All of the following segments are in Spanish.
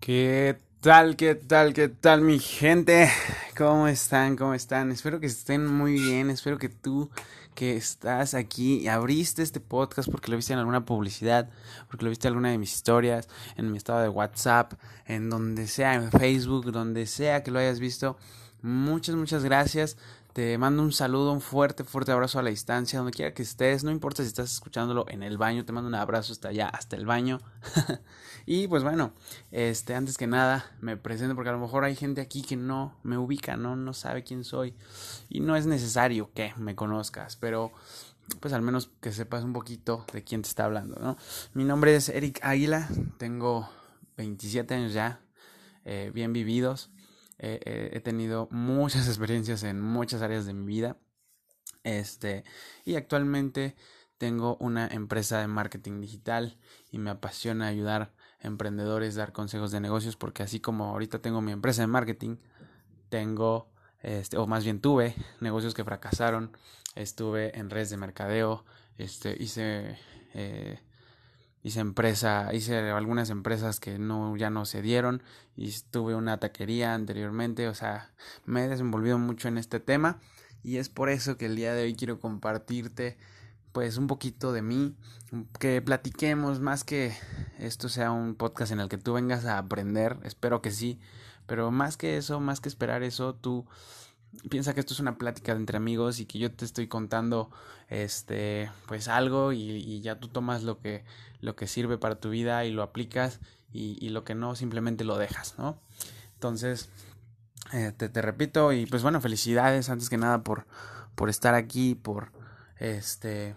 ¿Qué tal? ¿Qué tal? ¿Qué tal mi gente? ¿Cómo están? ¿Cómo están? Espero que estén muy bien. Espero que tú que estás aquí y abriste este podcast porque lo viste en alguna publicidad, porque lo viste en alguna de mis historias, en mi estado de WhatsApp, en donde sea, en Facebook, donde sea que lo hayas visto. Muchas, muchas gracias. Te mando un saludo, un fuerte, fuerte abrazo a la distancia, donde quiera que estés. No importa si estás escuchándolo en el baño, te mando un abrazo hasta allá, hasta el baño. y pues bueno, este, antes que nada, me presento porque a lo mejor hay gente aquí que no me ubica, no, no sabe quién soy. Y no es necesario que me conozcas, pero pues al menos que sepas un poquito de quién te está hablando, ¿no? Mi nombre es Eric Águila, tengo 27 años ya, eh, bien vividos he tenido muchas experiencias en muchas áreas de mi vida. Este, y actualmente tengo una empresa de marketing digital y me apasiona ayudar a emprendedores, dar consejos de negocios, porque así como ahorita tengo mi empresa de marketing, tengo, este, o más bien tuve negocios que fracasaron, estuve en redes de mercadeo, este, hice eh, hice empresa, hice algunas empresas que no ya no se dieron y tuve una taquería anteriormente, o sea, me he desenvolvido mucho en este tema y es por eso que el día de hoy quiero compartirte pues un poquito de mí, que platiquemos más que esto sea un podcast en el que tú vengas a aprender, espero que sí, pero más que eso, más que esperar eso, tú piensa que esto es una plática entre amigos y que yo te estoy contando este pues algo y, ya tú tomas lo que lo que sirve para tu vida y lo aplicas y, lo que no simplemente lo dejas no entonces eh, te, te, repito y pues bueno felicidades antes que nada por por estar aquí por este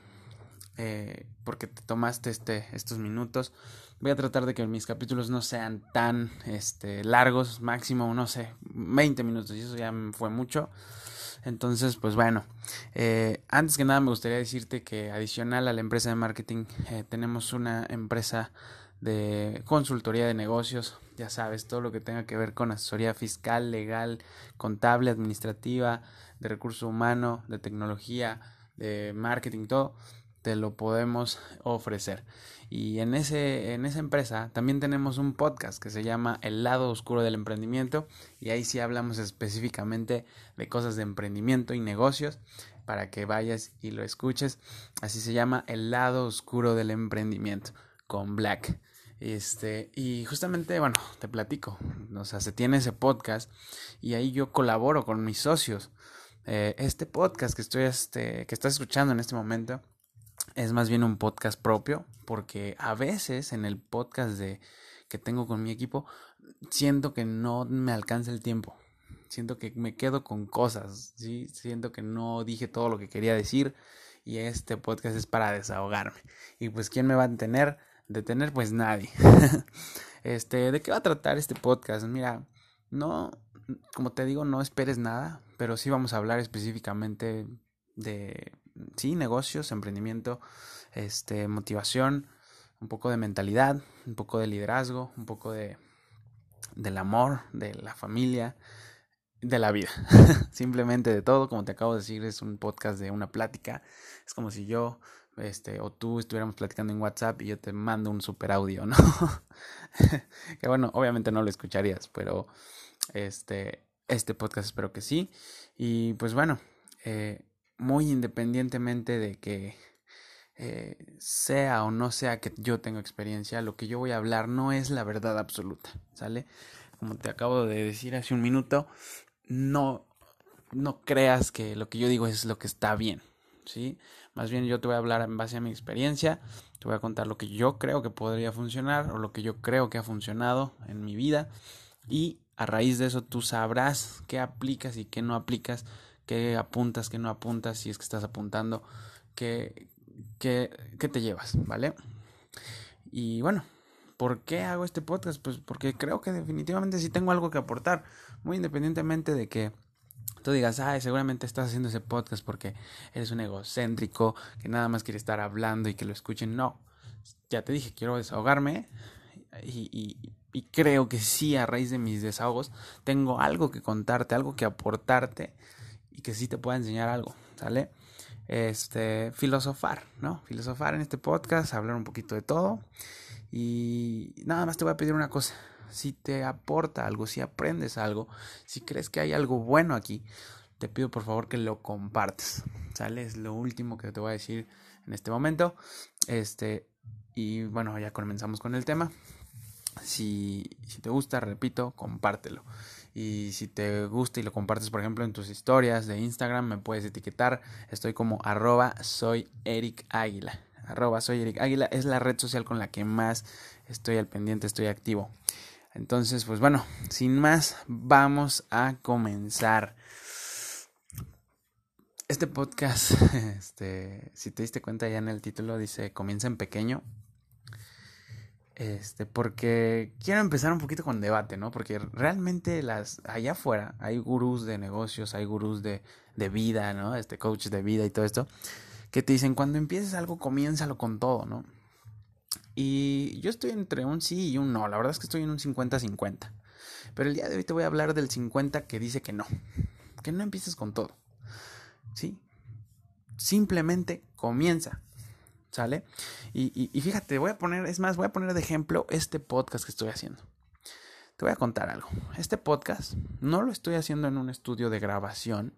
eh, porque te tomaste este estos minutos Voy a tratar de que mis capítulos no sean tan este, largos, máximo, no sé, 20 minutos, y eso ya fue mucho. Entonces, pues bueno, eh, antes que nada me gustaría decirte que adicional a la empresa de marketing, eh, tenemos una empresa de consultoría de negocios, ya sabes, todo lo que tenga que ver con asesoría fiscal, legal, contable, administrativa, de recurso humano, de tecnología, de marketing, todo te lo podemos ofrecer. Y en, ese, en esa empresa también tenemos un podcast que se llama El lado oscuro del emprendimiento y ahí sí hablamos específicamente de cosas de emprendimiento y negocios para que vayas y lo escuches. Así se llama El lado oscuro del emprendimiento con Black. Este, y justamente, bueno, te platico, o sea, se tiene ese podcast y ahí yo colaboro con mis socios. Eh, este podcast que estoy, este, que estás escuchando en este momento, es más bien un podcast propio, porque a veces en el podcast de que tengo con mi equipo siento que no me alcanza el tiempo. Siento que me quedo con cosas. Siento que no dije todo lo que quería decir y este podcast es para desahogarme. Y pues ¿quién me va a detener? Detener pues nadie. este, ¿de qué va a tratar este podcast? Mira, no como te digo, no esperes nada, pero sí vamos a hablar específicamente de sí, negocios, emprendimiento, este, motivación, un poco de mentalidad, un poco de liderazgo, un poco de del amor, de la familia, de la vida, simplemente de todo, como te acabo de decir, es un podcast de una plática, es como si yo este o tú estuviéramos platicando en WhatsApp y yo te mando un super audio, ¿no? que bueno, obviamente no lo escucharías, pero este este podcast espero que sí. Y pues bueno, eh, muy independientemente de que eh, sea o no sea que yo tenga experiencia, lo que yo voy a hablar no es la verdad absoluta, ¿sale? Como te acabo de decir hace un minuto, no, no creas que lo que yo digo es lo que está bien, ¿sí? Más bien yo te voy a hablar en base a mi experiencia, te voy a contar lo que yo creo que podría funcionar o lo que yo creo que ha funcionado en mi vida y a raíz de eso tú sabrás qué aplicas y qué no aplicas qué apuntas, qué no apuntas, si es que estás apuntando, qué, qué, qué te llevas, ¿vale? Y bueno, ¿por qué hago este podcast? Pues porque creo que definitivamente sí tengo algo que aportar, muy independientemente de que tú digas, ay, seguramente estás haciendo ese podcast porque eres un egocéntrico, que nada más quiere estar hablando y que lo escuchen. No, ya te dije, quiero desahogarme y, y, y creo que sí, a raíz de mis desahogos, tengo algo que contarte, algo que aportarte y que sí te pueda enseñar algo, ¿sale? Este, filosofar, ¿no? Filosofar en este podcast, hablar un poquito de todo. Y nada más te voy a pedir una cosa. si te aporta algo, si aprendes algo, si crees que hay algo bueno aquí, te pido por favor que lo compartas. ¿Sale? Es lo último que te voy a decir en este momento. Este, y bueno, ya comenzamos con el tema. Si, si te gusta, repito, compártelo. Y si te gusta y lo compartes, por ejemplo, en tus historias de Instagram, me puedes etiquetar. Estoy como arroba soy Eric Águila. Arroba soy Eric Águila es la red social con la que más estoy al pendiente, estoy activo. Entonces, pues bueno, sin más, vamos a comenzar. Este podcast, este, si te diste cuenta ya en el título, dice comienza en pequeño. Este, porque quiero empezar un poquito con debate, ¿no? Porque realmente las, allá afuera hay gurús de negocios, hay gurús de, de vida, ¿no? Este, coach de vida y todo esto, que te dicen, cuando empieces algo, comiénzalo con todo, ¿no? Y yo estoy entre un sí y un no, la verdad es que estoy en un 50-50. Pero el día de hoy te voy a hablar del 50 que dice que no, que no empieces con todo, ¿sí? Simplemente comienza. ¿Sale? Y, y, fíjate, voy a poner, es más, voy a poner de ejemplo este podcast que estoy haciendo. Te voy a contar algo. Este podcast no lo estoy haciendo en un estudio de grabación,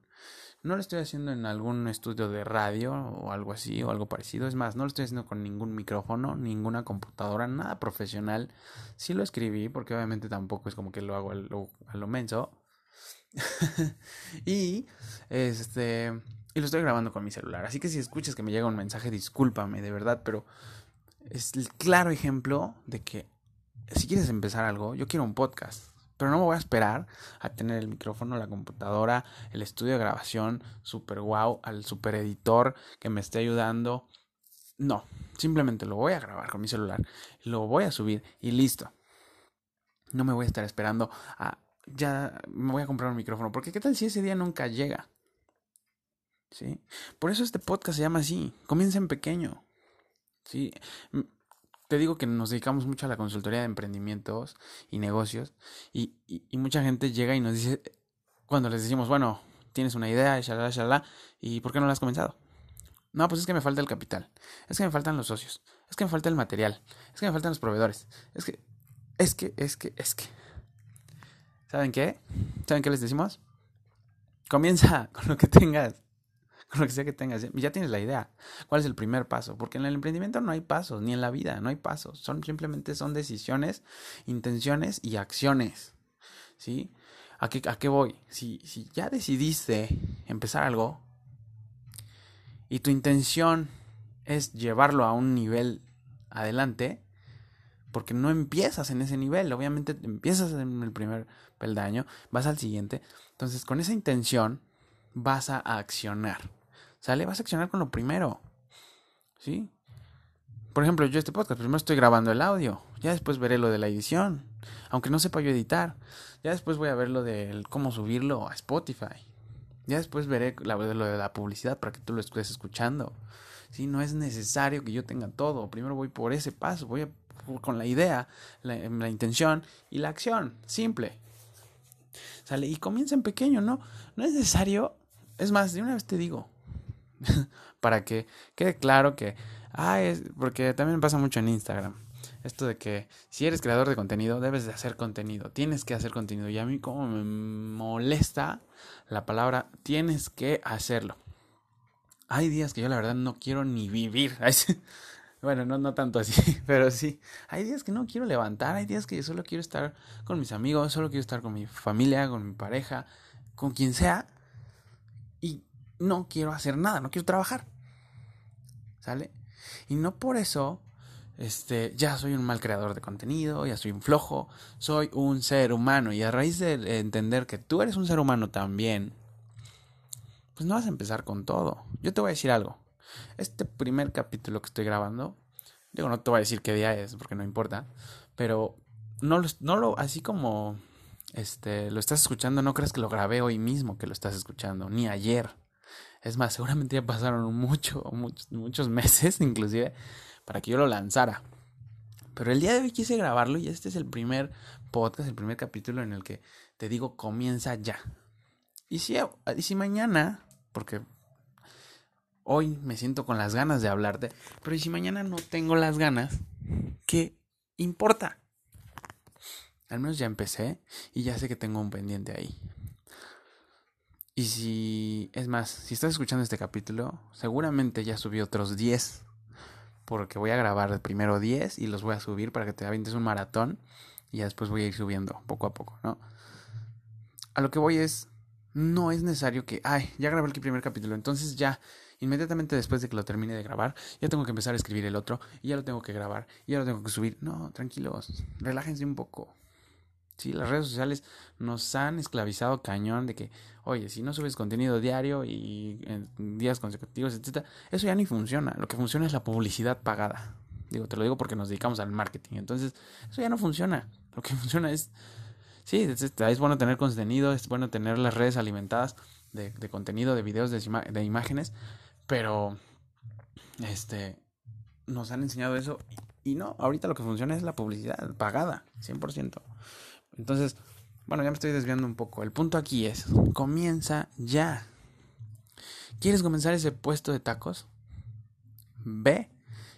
no lo estoy haciendo en algún estudio de radio o algo así o algo parecido. Es más, no lo estoy haciendo con ningún micrófono, ninguna computadora, nada profesional. Sí lo escribí porque obviamente tampoco es como que lo hago a lo, a lo menso. y este y lo estoy grabando con mi celular. Así que si escuchas que me llega un mensaje, discúlpame, de verdad, pero es el claro ejemplo de que si quieres empezar algo, yo quiero un podcast. Pero no me voy a esperar a tener el micrófono, la computadora, el estudio de grabación, super wow, al super editor que me esté ayudando. No, simplemente lo voy a grabar con mi celular, lo voy a subir y listo. No me voy a estar esperando a ya me voy a comprar un micrófono, porque qué tal si ese día nunca llega. ¿Sí? Por eso este podcast se llama así, comienza en pequeño, ¿sí? Te digo que nos dedicamos mucho a la consultoría de emprendimientos y negocios y, mucha gente llega y nos dice, cuando les decimos, bueno, tienes una idea, shalala, shalala, ¿y por qué no la has comenzado? No, pues es que me falta el capital, es que me faltan los socios, es que me falta el material, es que me faltan los proveedores, es que, es que, es que, es que. ¿Saben qué? ¿Saben qué les decimos? Comienza con lo que tengas con lo que sea que tengas, ya tienes la idea. ¿Cuál es el primer paso? Porque en el emprendimiento no hay pasos, ni en la vida no hay pasos. Son simplemente son decisiones, intenciones y acciones. ¿Sí? ¿A qué, a qué voy? Si, si ya decidiste empezar algo y tu intención es llevarlo a un nivel adelante, porque no empiezas en ese nivel, obviamente empiezas en el primer peldaño, vas al siguiente, entonces con esa intención vas a accionar. ¿Sale? Vas a accionar con lo primero. ¿Sí? Por ejemplo, yo este podcast, primero estoy grabando el audio, ya después veré lo de la edición, aunque no sepa yo editar, ya después voy a ver lo de cómo subirlo a Spotify, ya después veré lo de la publicidad para que tú lo estés escuchando. ¿Sí? No es necesario que yo tenga todo, primero voy por ese paso, voy con la idea, la intención y la acción, simple. ¿Sale? Y comienza en pequeño, ¿no? No es necesario es más, de una vez te digo, para que quede claro que, ah, es, porque también pasa mucho en Instagram, esto de que si eres creador de contenido, debes de hacer contenido, tienes que hacer contenido. Y a mí como me molesta la palabra tienes que hacerlo. Hay días que yo la verdad no quiero ni vivir. Bueno, no, no tanto así, pero sí. Hay días que no quiero levantar, hay días que yo solo quiero estar con mis amigos, solo quiero estar con mi familia, con mi pareja, con quien sea no quiero hacer nada, no quiero trabajar. ¿Sale? Y no por eso este, ya soy un mal creador de contenido, ya soy un flojo, soy un ser humano y a raíz de entender que tú eres un ser humano también, pues no vas a empezar con todo. Yo te voy a decir algo. Este primer capítulo que estoy grabando, digo, no te voy a decir qué día es porque no importa, pero no lo, no lo así como este, lo estás escuchando, no creas que lo grabé hoy mismo que lo estás escuchando, ni ayer. Es más, seguramente ya pasaron mucho, muchos, muchos meses inclusive para que yo lo lanzara. Pero el día de hoy quise grabarlo y este es el primer podcast, el primer capítulo en el que te digo comienza ya. Y si, y si mañana, porque hoy me siento con las ganas de hablarte, pero si mañana no tengo las ganas, ¿qué importa? al menos ya empecé y ya sé que tengo un pendiente ahí. Y si, es más, si estás escuchando este capítulo, seguramente ya subí otros 10. Porque voy a grabar primero 10 y los voy a subir para que te avientes un maratón. Y ya después voy a ir subiendo poco a poco, ¿no? A lo que voy es, no es necesario que, ay, ya grabé el primer capítulo, entonces ya, inmediatamente después de que lo termine de grabar, ya tengo que empezar a escribir el otro, y ya lo tengo que grabar, y ya lo tengo que subir. No, tranquilos, relájense un poco. Sí, las redes sociales nos han esclavizado cañón de que, oye, si no subes contenido diario y en días consecutivos, etcétera, eso ya ni funciona. Lo que funciona es la publicidad pagada. Digo, te lo digo porque nos dedicamos al marketing. Entonces, eso ya no funciona. Lo que funciona es, sí, es, bueno tener contenido, es bueno tener las redes alimentadas de, de contenido, de videos, de, de imágenes, pero, este, nos han enseñado eso y no, ahorita lo que funciona es la publicidad pagada, 100%. Entonces, bueno, ya me estoy desviando un poco. El punto aquí es, comienza ya. ¿Quieres comenzar ese puesto de tacos? Ve,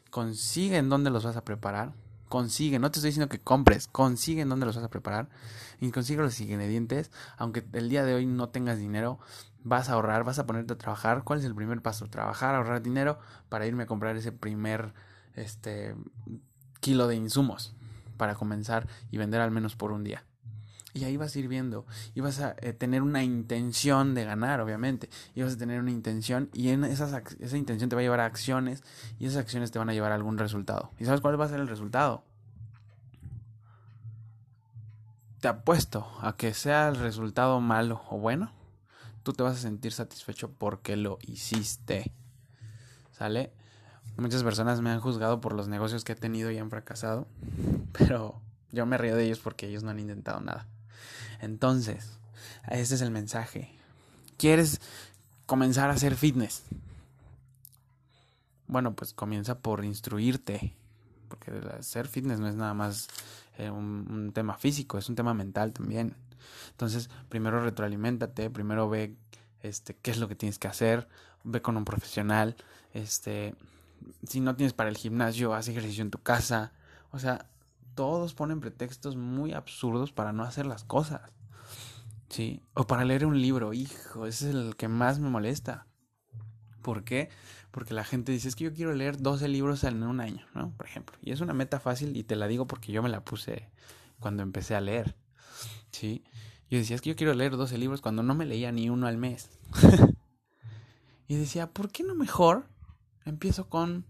consigue en dónde los vas a preparar. Consigue, no te estoy diciendo que compres, consigue en dónde los vas a preparar y consigue los ingredientes. Aunque el día de hoy no tengas dinero, vas a ahorrar, vas a ponerte a trabajar. ¿Cuál es el primer paso? Trabajar, ahorrar dinero para irme a comprar ese primer este kilo de insumos para comenzar y vender al menos por un día. Y ahí vas a ir viendo y vas a eh, tener una intención de ganar, obviamente. Y vas a tener una intención y en esa intención te va a llevar a acciones y esas acciones te van a llevar a algún resultado. ¿Y sabes cuál va a ser el resultado? Te apuesto a que sea el resultado malo o bueno, tú te vas a sentir satisfecho porque lo hiciste. ¿Sale? Muchas personas me han juzgado por los negocios que he tenido y han fracasado, pero yo me río de ellos porque ellos no han intentado nada. Entonces, ese es el mensaje. ¿Quieres comenzar a hacer fitness? Bueno, pues comienza por instruirte, porque hacer fitness no es nada más eh, un, un, tema físico, es un tema mental también. Entonces, primero retroaliméntate, primero ve este qué es lo que tienes que hacer, ve con un profesional, este si no tienes para el gimnasio, haz ejercicio en tu casa. O sea, todos ponen pretextos muy absurdos para no hacer las cosas. Sí, o para leer un libro, hijo, ese es el que más me molesta. ¿Por qué? Porque la gente dice, es que yo quiero leer 12 libros en un año, ¿no? Por ejemplo. Y es una meta fácil y te la digo porque yo me la puse cuando empecé a leer. ¿Sí? Yo decía, es que yo quiero leer 12 libros cuando no me leía ni uno al mes. y decía, ¿por qué no mejor empiezo con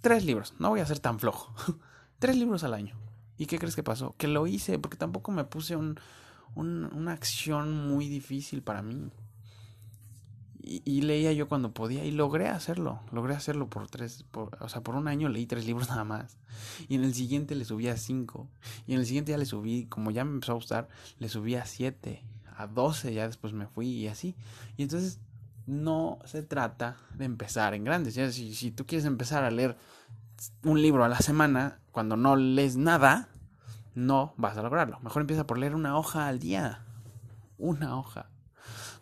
tres libros. No voy a ser tan flojo. tres libros al año. ¿Y qué crees que pasó? Que lo hice porque tampoco me puse un, una acción muy difícil para mí. Y, leía yo cuando podía y logré hacerlo. Logré hacerlo por tres, por, o sea, por un año leí tres libros nada más. Y en el siguiente le subí a cinco. Y en el siguiente ya le subí, como ya me empezó a gustar, le subí a siete, a doce, ya después me fui y así. Y entonces no se trata de empezar en grandes. Si, si tú quieres empezar a leer un libro a la semana cuando no lees nada, no vas a lograrlo. Mejor empieza por leer una hoja al día. Una hoja.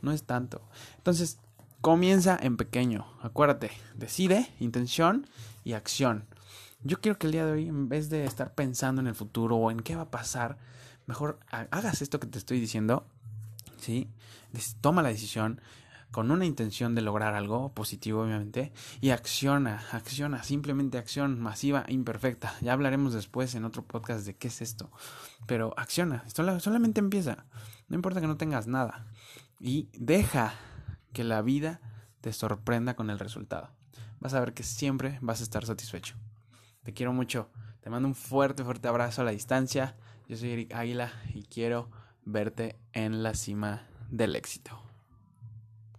No es tanto. Entonces, comienza en pequeño. Acuérdate, decide, intención y acción. Yo quiero que el día de hoy, en vez de estar pensando en el futuro o en qué va a pasar, mejor hagas esto que te estoy diciendo. ¿Sí? Toma la decisión con una intención de lograr algo positivo, obviamente, y acciona, acciona, simplemente acción masiva, imperfecta. Ya hablaremos después en otro podcast de qué es esto, pero acciona, solamente empieza, no importa que no tengas nada, y deja que la vida te sorprenda con el resultado. Vas a ver que siempre vas a estar satisfecho. Te quiero mucho, te mando un fuerte, fuerte abrazo a la distancia. Yo soy Eric Águila y quiero verte en la cima del éxito.